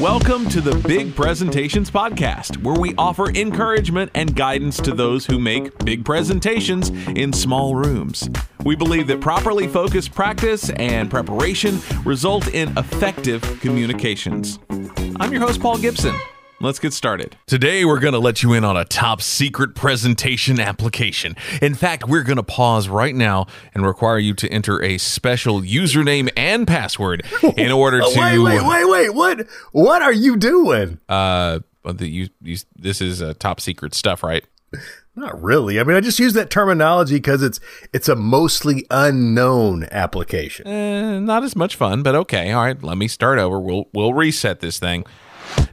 Welcome to the Big Presentations Podcast, where we offer encouragement and guidance to those who make big presentations in small rooms. We believe that properly focused practice and preparation result in effective communications. I'm your host, Paul Gibson. Let's get started. Today, we're going to let you in on a top secret presentation application. In fact, we're going to pause right now and require you to enter a special username and password in order to. wait, wait, wait, wait. What? What are you doing? Uh, the, you, you, this is uh, top secret stuff, right? Not really. I mean, I just use that terminology because it's it's a mostly unknown application. Uh, not as much fun, but okay. All right, let me start over. We'll we'll reset this thing.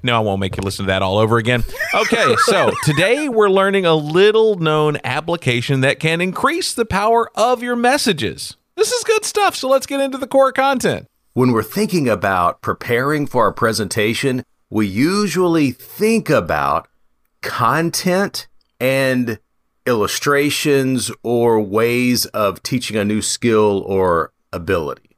No, I won't make you listen to that all over again. Okay, so today we're learning a little known application that can increase the power of your messages. This is good stuff, so let's get into the core content. When we're thinking about preparing for a presentation, we usually think about content and illustrations or ways of teaching a new skill or ability.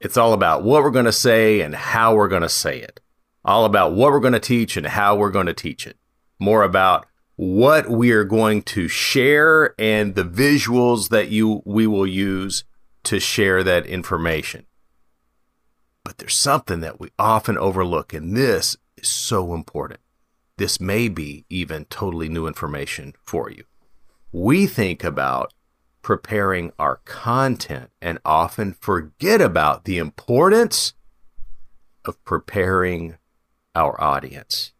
It's all about what we're going to say and how we're going to say it all about what we're going to teach and how we're going to teach it. More about what we are going to share and the visuals that you we will use to share that information. But there's something that we often overlook and this is so important. This may be even totally new information for you. We think about preparing our content and often forget about the importance of preparing our audience.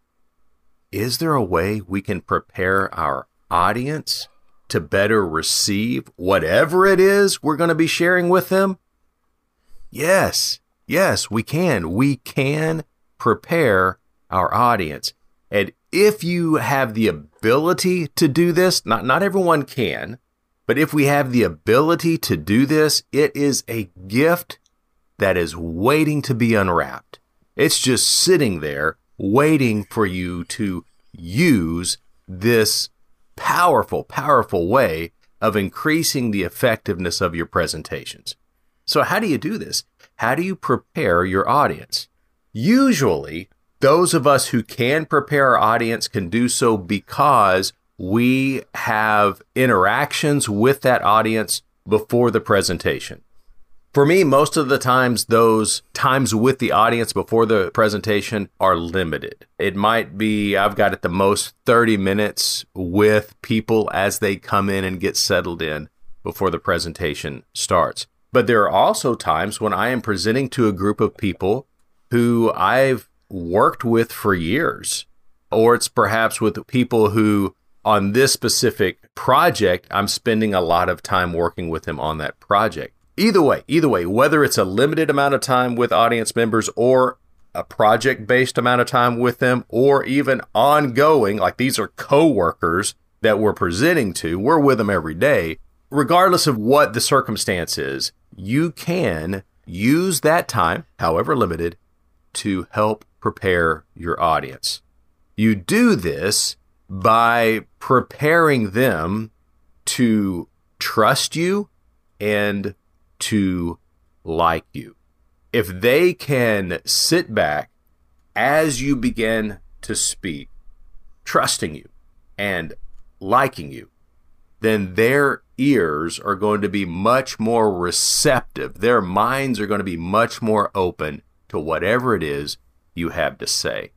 Is there a way we can prepare our audience to better receive whatever it is we're going to be sharing with them? Yes, yes, we can. We can prepare our audience. And if you have the ability to do this, not, not everyone can, but if we have the ability to do this, it is a gift that is waiting to be unwrapped. It's just sitting there waiting for you to use this powerful, powerful way of increasing the effectiveness of your presentations. So, how do you do this? How do you prepare your audience? Usually, those of us who can prepare our audience can do so because we have interactions with that audience before the presentation. For me, most of the times, those times with the audience before the presentation are limited. It might be, I've got at the most 30 minutes with people as they come in and get settled in before the presentation starts. But there are also times when I am presenting to a group of people who I've worked with for years, or it's perhaps with people who on this specific project, I'm spending a lot of time working with them on that project. Either way, either way, whether it's a limited amount of time with audience members or a project based amount of time with them or even ongoing, like these are coworkers that we're presenting to, we're with them every day. Regardless of what the circumstance is, you can use that time, however limited, to help prepare your audience. You do this by preparing them to trust you and to like you. If they can sit back as you begin to speak, trusting you and liking you, then their ears are going to be much more receptive. Their minds are going to be much more open to whatever it is you have to say.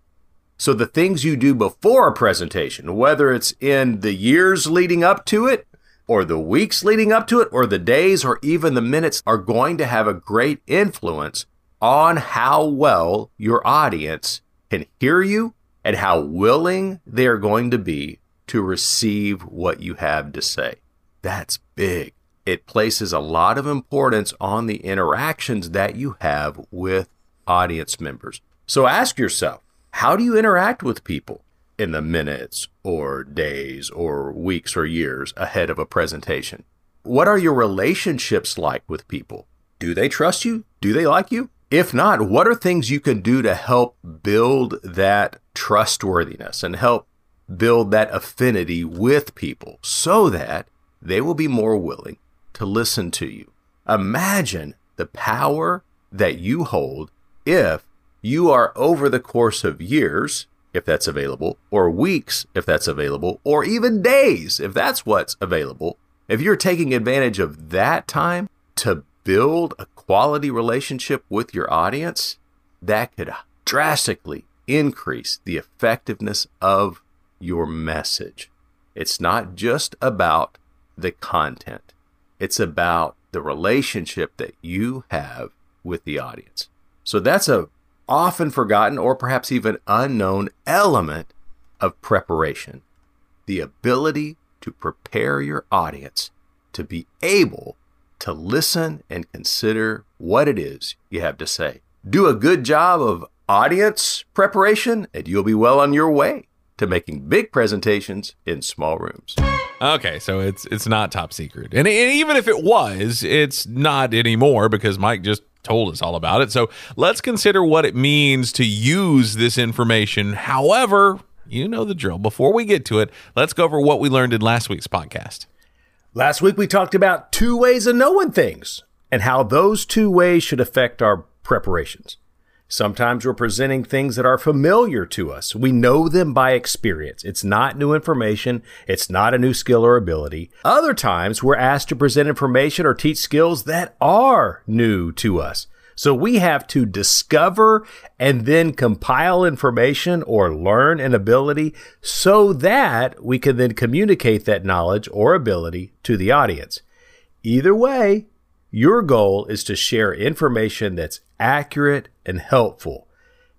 So the things you do before a presentation, whether it's in the years leading up to it or the weeks leading up to it, or the days, or even the minutes are going to have a great influence on how well your audience can hear you and how willing they are going to be to receive what you have to say. That's big. It places a lot of importance on the interactions that you have with audience members. So ask yourself, how do you interact with people? In the minutes or days or weeks or years ahead of a presentation? What are your relationships like with people? Do they trust you? Do they like you? If not, what are things you can do to help build that trustworthiness and help build that affinity with people so that they will be more willing to listen to you? Imagine the power that you hold if you are over the course of years, if that's available, or weeks, if that's available, or even days, if that's what's available, if you're taking advantage of that time to build a quality relationship with your audience, that could drastically increase the effectiveness of your message. It's not just about the content, it's about the relationship that you have with the audience. So that's a often forgotten or perhaps even unknown element of preparation. The ability to prepare your audience to be able to listen and consider what it is you have to say. Do a good job of audience preparation, and you'll be well on your way to making big presentations in small rooms. Okay, so it's it's not top secret, and, and even if it was, it's not anymore because Mike just told us all about it. So let's consider what it means to use this information. However, you know the drill. Before we get to it, let's go over what we learned in last week's podcast. Last week we talked about two ways of knowing things and how those two ways should affect our preparations. Sometimes we're presenting things that are familiar to us. We know them by experience. It's not new information. It's not a new skill or ability. Other times we're asked to present information or teach skills that are new to us. So we have to discover and then compile information or learn an ability so that we can then communicate that knowledge or ability to the audience. Either way, your goal is to share information that's accurate and helpful.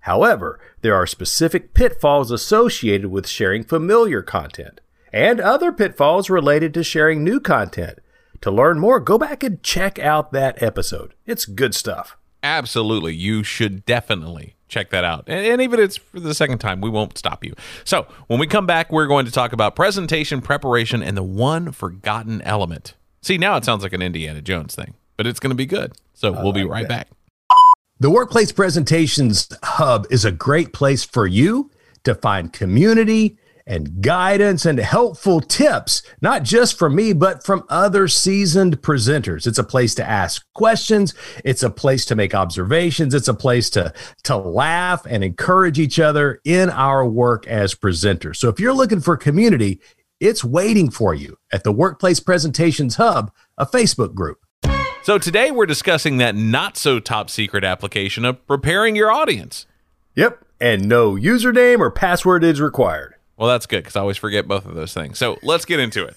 However, there are specific pitfalls associated with sharing familiar content and other pitfalls related to sharing new content. To learn more, go back and check out that episode. It's good stuff. Absolutely. You should definitely check that out. And, and even if it's for the second time, we won't stop you. So, when we come back, we're going to talk about presentation preparation and the one forgotten element. See, now it sounds like an Indiana Jones thing but it's going to be good. So we'll be right back. The Workplace Presentations Hub is a great place for you to find community and guidance and helpful tips, not just from me, but from other seasoned presenters. It's a place to ask questions. It's a place to make observations. It's a place to, to laugh and encourage each other in our work as presenters. So if you're looking for community, it's waiting for you at the Workplace Presentations Hub, a Facebook group. So today we're discussing that not so top secret application of preparing your audience. Yep, and no username or password is required. Well, that's good because I always forget both of those things. So let's get into it.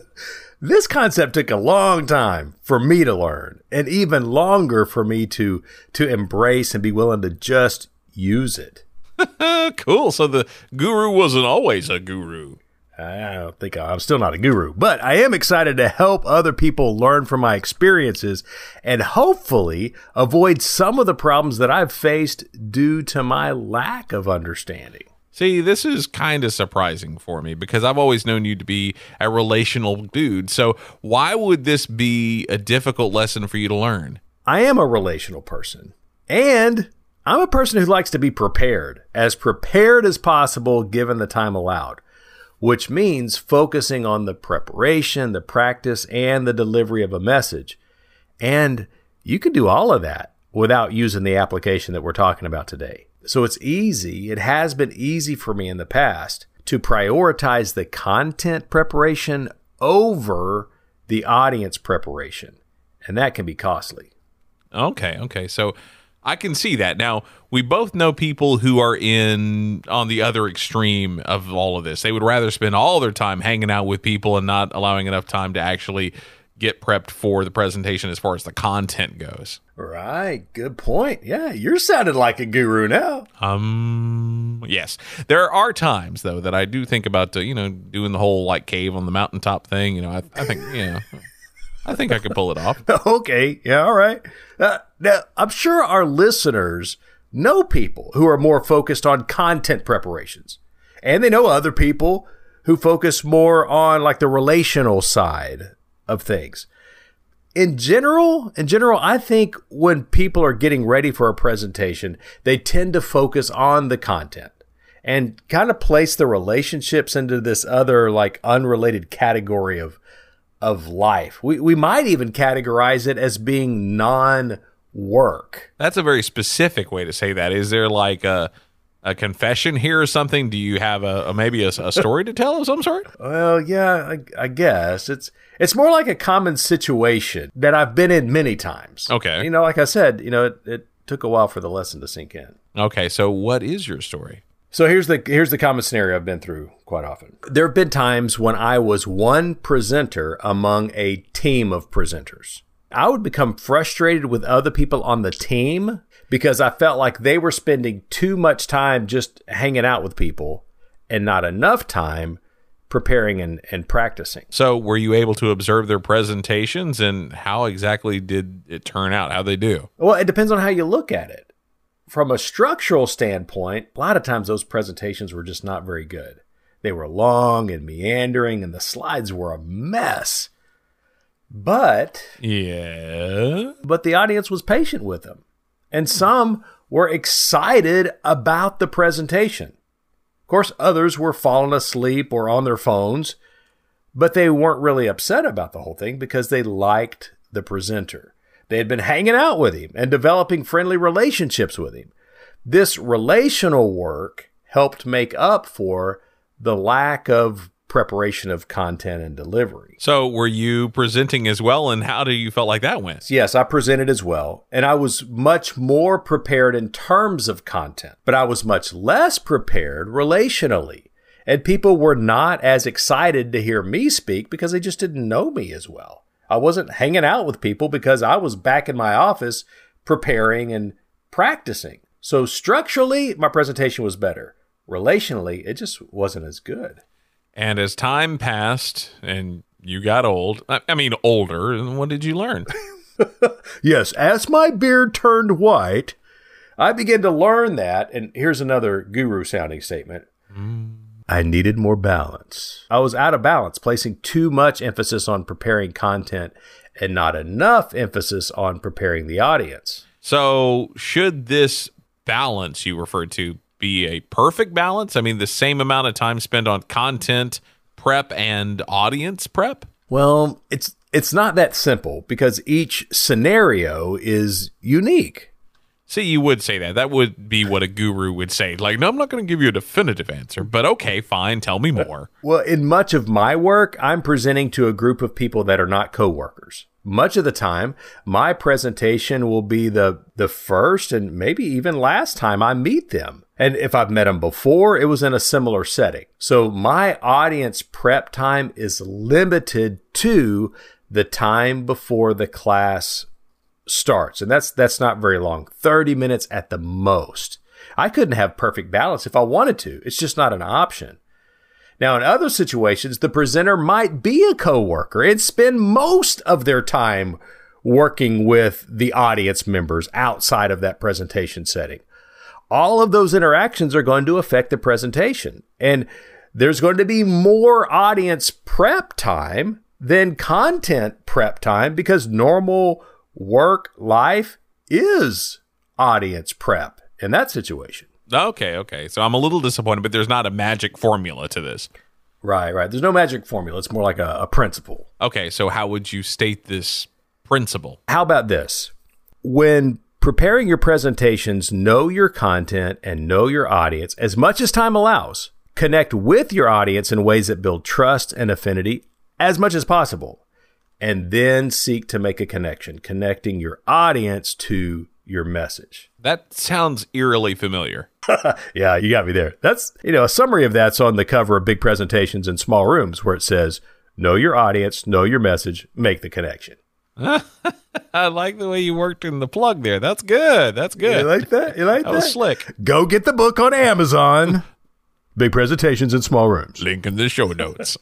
this concept took a long time for me to learn, and even longer for me to to embrace and be willing to just use it. cool. So the guru wasn't always a guru. I don't think I'm still not a guru, but I am excited to help other people learn from my experiences and hopefully avoid some of the problems that I've faced due to my lack of understanding. See, this is kind of surprising for me because I've always known you to be a relational dude. So, why would this be a difficult lesson for you to learn? I am a relational person, and I'm a person who likes to be prepared, as prepared as possible given the time allowed which means focusing on the preparation, the practice, and the delivery of a message. And you can do all of that without using the application that we're talking about today. So it's easy, it has been easy for me in the past to prioritize the content preparation over the audience preparation. And that can be costly. Okay, okay. So I can see that. Now, we both know people who are in on the other extreme of all of this. They would rather spend all their time hanging out with people and not allowing enough time to actually get prepped for the presentation as far as the content goes. Right. Good point. Yeah, you're sounding like a guru now. Um yes. There are times though that I do think about uh, you know doing the whole like cave on the mountaintop thing, you know. I, I think, you know, I think I could pull it off. okay. Yeah. All right. Uh, now, I'm sure our listeners know people who are more focused on content preparations, and they know other people who focus more on like the relational side of things. In general, in general, I think when people are getting ready for a presentation, they tend to focus on the content and kind of place the relationships into this other like unrelated category of of life. We, we might even categorize it as being non work. That's a very specific way to say that. Is there like a a confession here or something? Do you have a, a maybe a, a, story to tell of some sort? Well, yeah, I, I, guess it's it's more like a common situation that I've been in many times. Okay, you know, like I said, you know, it, it took a while for the lesson to sink in. Okay, so what is your story? So here's the here's the common scenario I've been through quite often. There have been times when I was one presenter among a team of presenters. I would become frustrated with other people on the team because I felt like they were spending too much time just hanging out with people and not enough time preparing and, and practicing. So, were you able to observe their presentations and how exactly did it turn out? How they do? Well, it depends on how you look at it. From a structural standpoint, a lot of times those presentations were just not very good. They were long and meandering, and the slides were a mess. But yeah, but the audience was patient with them. And some were excited about the presentation. Of course, others were falling asleep or on their phones, but they weren't really upset about the whole thing because they liked the presenter. They had been hanging out with him and developing friendly relationships with him. This relational work helped make up for the lack of preparation of content and delivery. So, were you presenting as well, and how do you felt like that went? Yes, I presented as well, and I was much more prepared in terms of content, but I was much less prepared relationally. And people were not as excited to hear me speak because they just didn't know me as well. I wasn't hanging out with people because I was back in my office preparing and practicing. So structurally, my presentation was better. Relationally, it just wasn't as good. And as time passed and you got old, I mean, older, what did you learn? yes, as my beard turned white, I began to learn that. And here's another guru sounding statement. Mm. I needed more balance. I was out of balance, placing too much emphasis on preparing content and not enough emphasis on preparing the audience. So, should this balance you referred to be a perfect balance? I mean, the same amount of time spent on content prep and audience prep? Well, it's it's not that simple because each scenario is unique. See, you would say that. That would be what a guru would say. Like, no, I'm not going to give you a definitive answer, but okay, fine. Tell me more. Well, in much of my work, I'm presenting to a group of people that are not coworkers. Much of the time, my presentation will be the, the first and maybe even last time I meet them. And if I've met them before, it was in a similar setting. So my audience prep time is limited to the time before the class starts. And that's, that's not very long. 30 minutes at the most. I couldn't have perfect balance if I wanted to. It's just not an option. Now, in other situations, the presenter might be a coworker and spend most of their time working with the audience members outside of that presentation setting. All of those interactions are going to affect the presentation. And there's going to be more audience prep time than content prep time because normal work life is audience prep in that situation. Okay, okay. So I'm a little disappointed, but there's not a magic formula to this. Right, right. There's no magic formula. It's more like a, a principle. Okay, so how would you state this principle? How about this? When preparing your presentations, know your content and know your audience as much as time allows. Connect with your audience in ways that build trust and affinity as much as possible. And then seek to make a connection, connecting your audience to your message. That sounds eerily familiar. yeah, you got me there. That's, you know, a summary of that's on the cover of big presentations in small rooms where it says, know your audience, know your message, make the connection. I like the way you worked in the plug there. That's good. That's good. You like that? You like that? That was slick. Go get the book on Amazon. Big presentations in small rooms. Link in the show notes.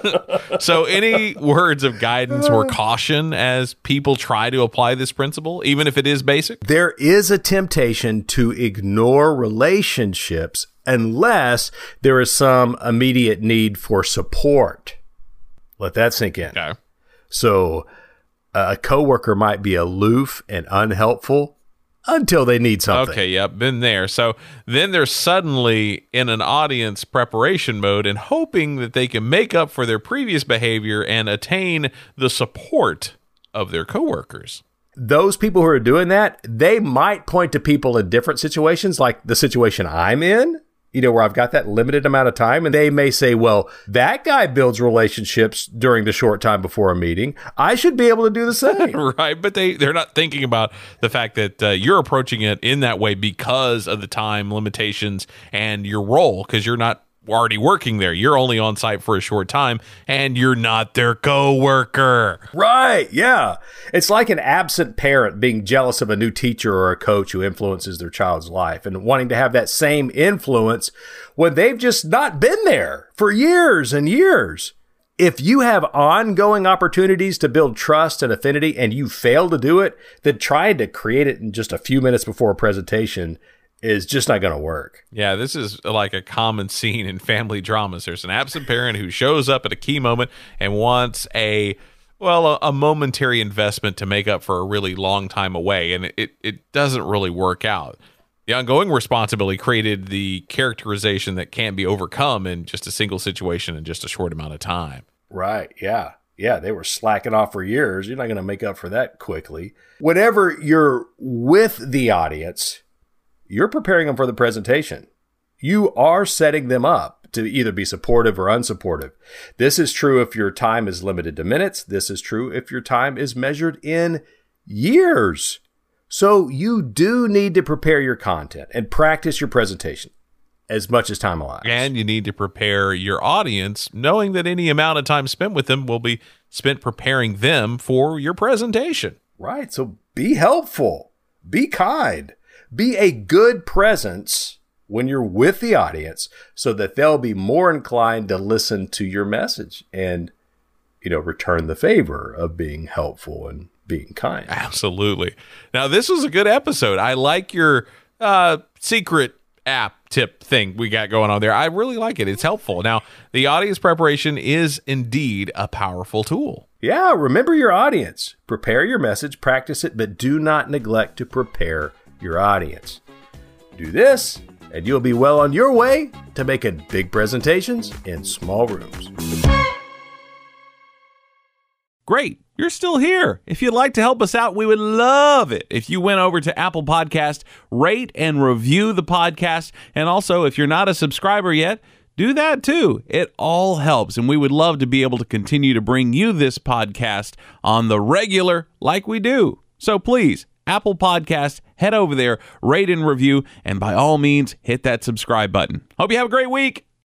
so, any words of guidance or uh. caution as people try to apply this principle, even if it is basic? There is a temptation to ignore relationships unless there is some immediate need for support. Let that sink in. Okay. So, a coworker might be aloof and unhelpful until they need something. Okay, yep, been there. So then they're suddenly in an audience preparation mode and hoping that they can make up for their previous behavior and attain the support of their coworkers. those people who are doing that, they might point to people in different situations, like the situation I'm in, you know, where I've got that limited amount of time. And they may say, well, that guy builds relationships during the short time before a meeting. I should be able to do the same. right. But they, they're not thinking about the fact that uh, you're approaching it in that way because of the time limitations and your role, because you're not already working there. You're only on site for a short time and you're not their coworker. Right. Yeah. It's like an absent parent being jealous of a new teacher or a coach who influences their child's life and wanting to have that same influence when they've just not been there for years and years. If you have ongoing opportunities to build trust and affinity and you fail to do it, then trying to create it in just a few minutes before a presentation is just not going to work. Yeah, this is like a common scene in family dramas. There's an absent parent who shows up at a key moment and wants a well, a, momentary investment to make up for a really long time away, and it, it doesn't really work out. The ongoing responsibility created the characterization that can't be overcome in just a single situation in just a short amount of time. Right. Yeah. Yeah. They were slacking off for years. You're not going to make up for that quickly. Whenever you're with the audience, you're preparing them for the presentation. You are setting them up to either be supportive or unsupportive. This is true if your time is limited to minutes. This is true if your time is measured in years. So you do need to prepare your content and practice your presentation as much as time allows. And you need to prepare your audience, knowing that any amount of time spent with them will be spent preparing them for your presentation. Right. So be helpful, be kind, be a good presence when you're with the audience so that they'll be more inclined to listen to your message and you know return the favor of being helpful and being kind. Absolutely. Now this was a good episode. I like your uh secret app tip thing we got going on there. I really like it. It's helpful. Now the audience preparation is indeed a powerful tool. Yeah remember your audience. Prepare your message practice it but do not neglect to prepare your audience. Do this, and you'll be well on your way to making big presentations in small rooms. Great. You're still here. If you'd like to help us out, we would love it if you went over to Apple Podcast, rate and review the podcast, and also if you're not a subscriber yet, do that too. It all helps, and we would love to be able to continue to bring you this podcast on the regular like we do. So please Apple Podcast, head over there, rate and review, and by all means, hit that subscribe button. Hope you have a great week.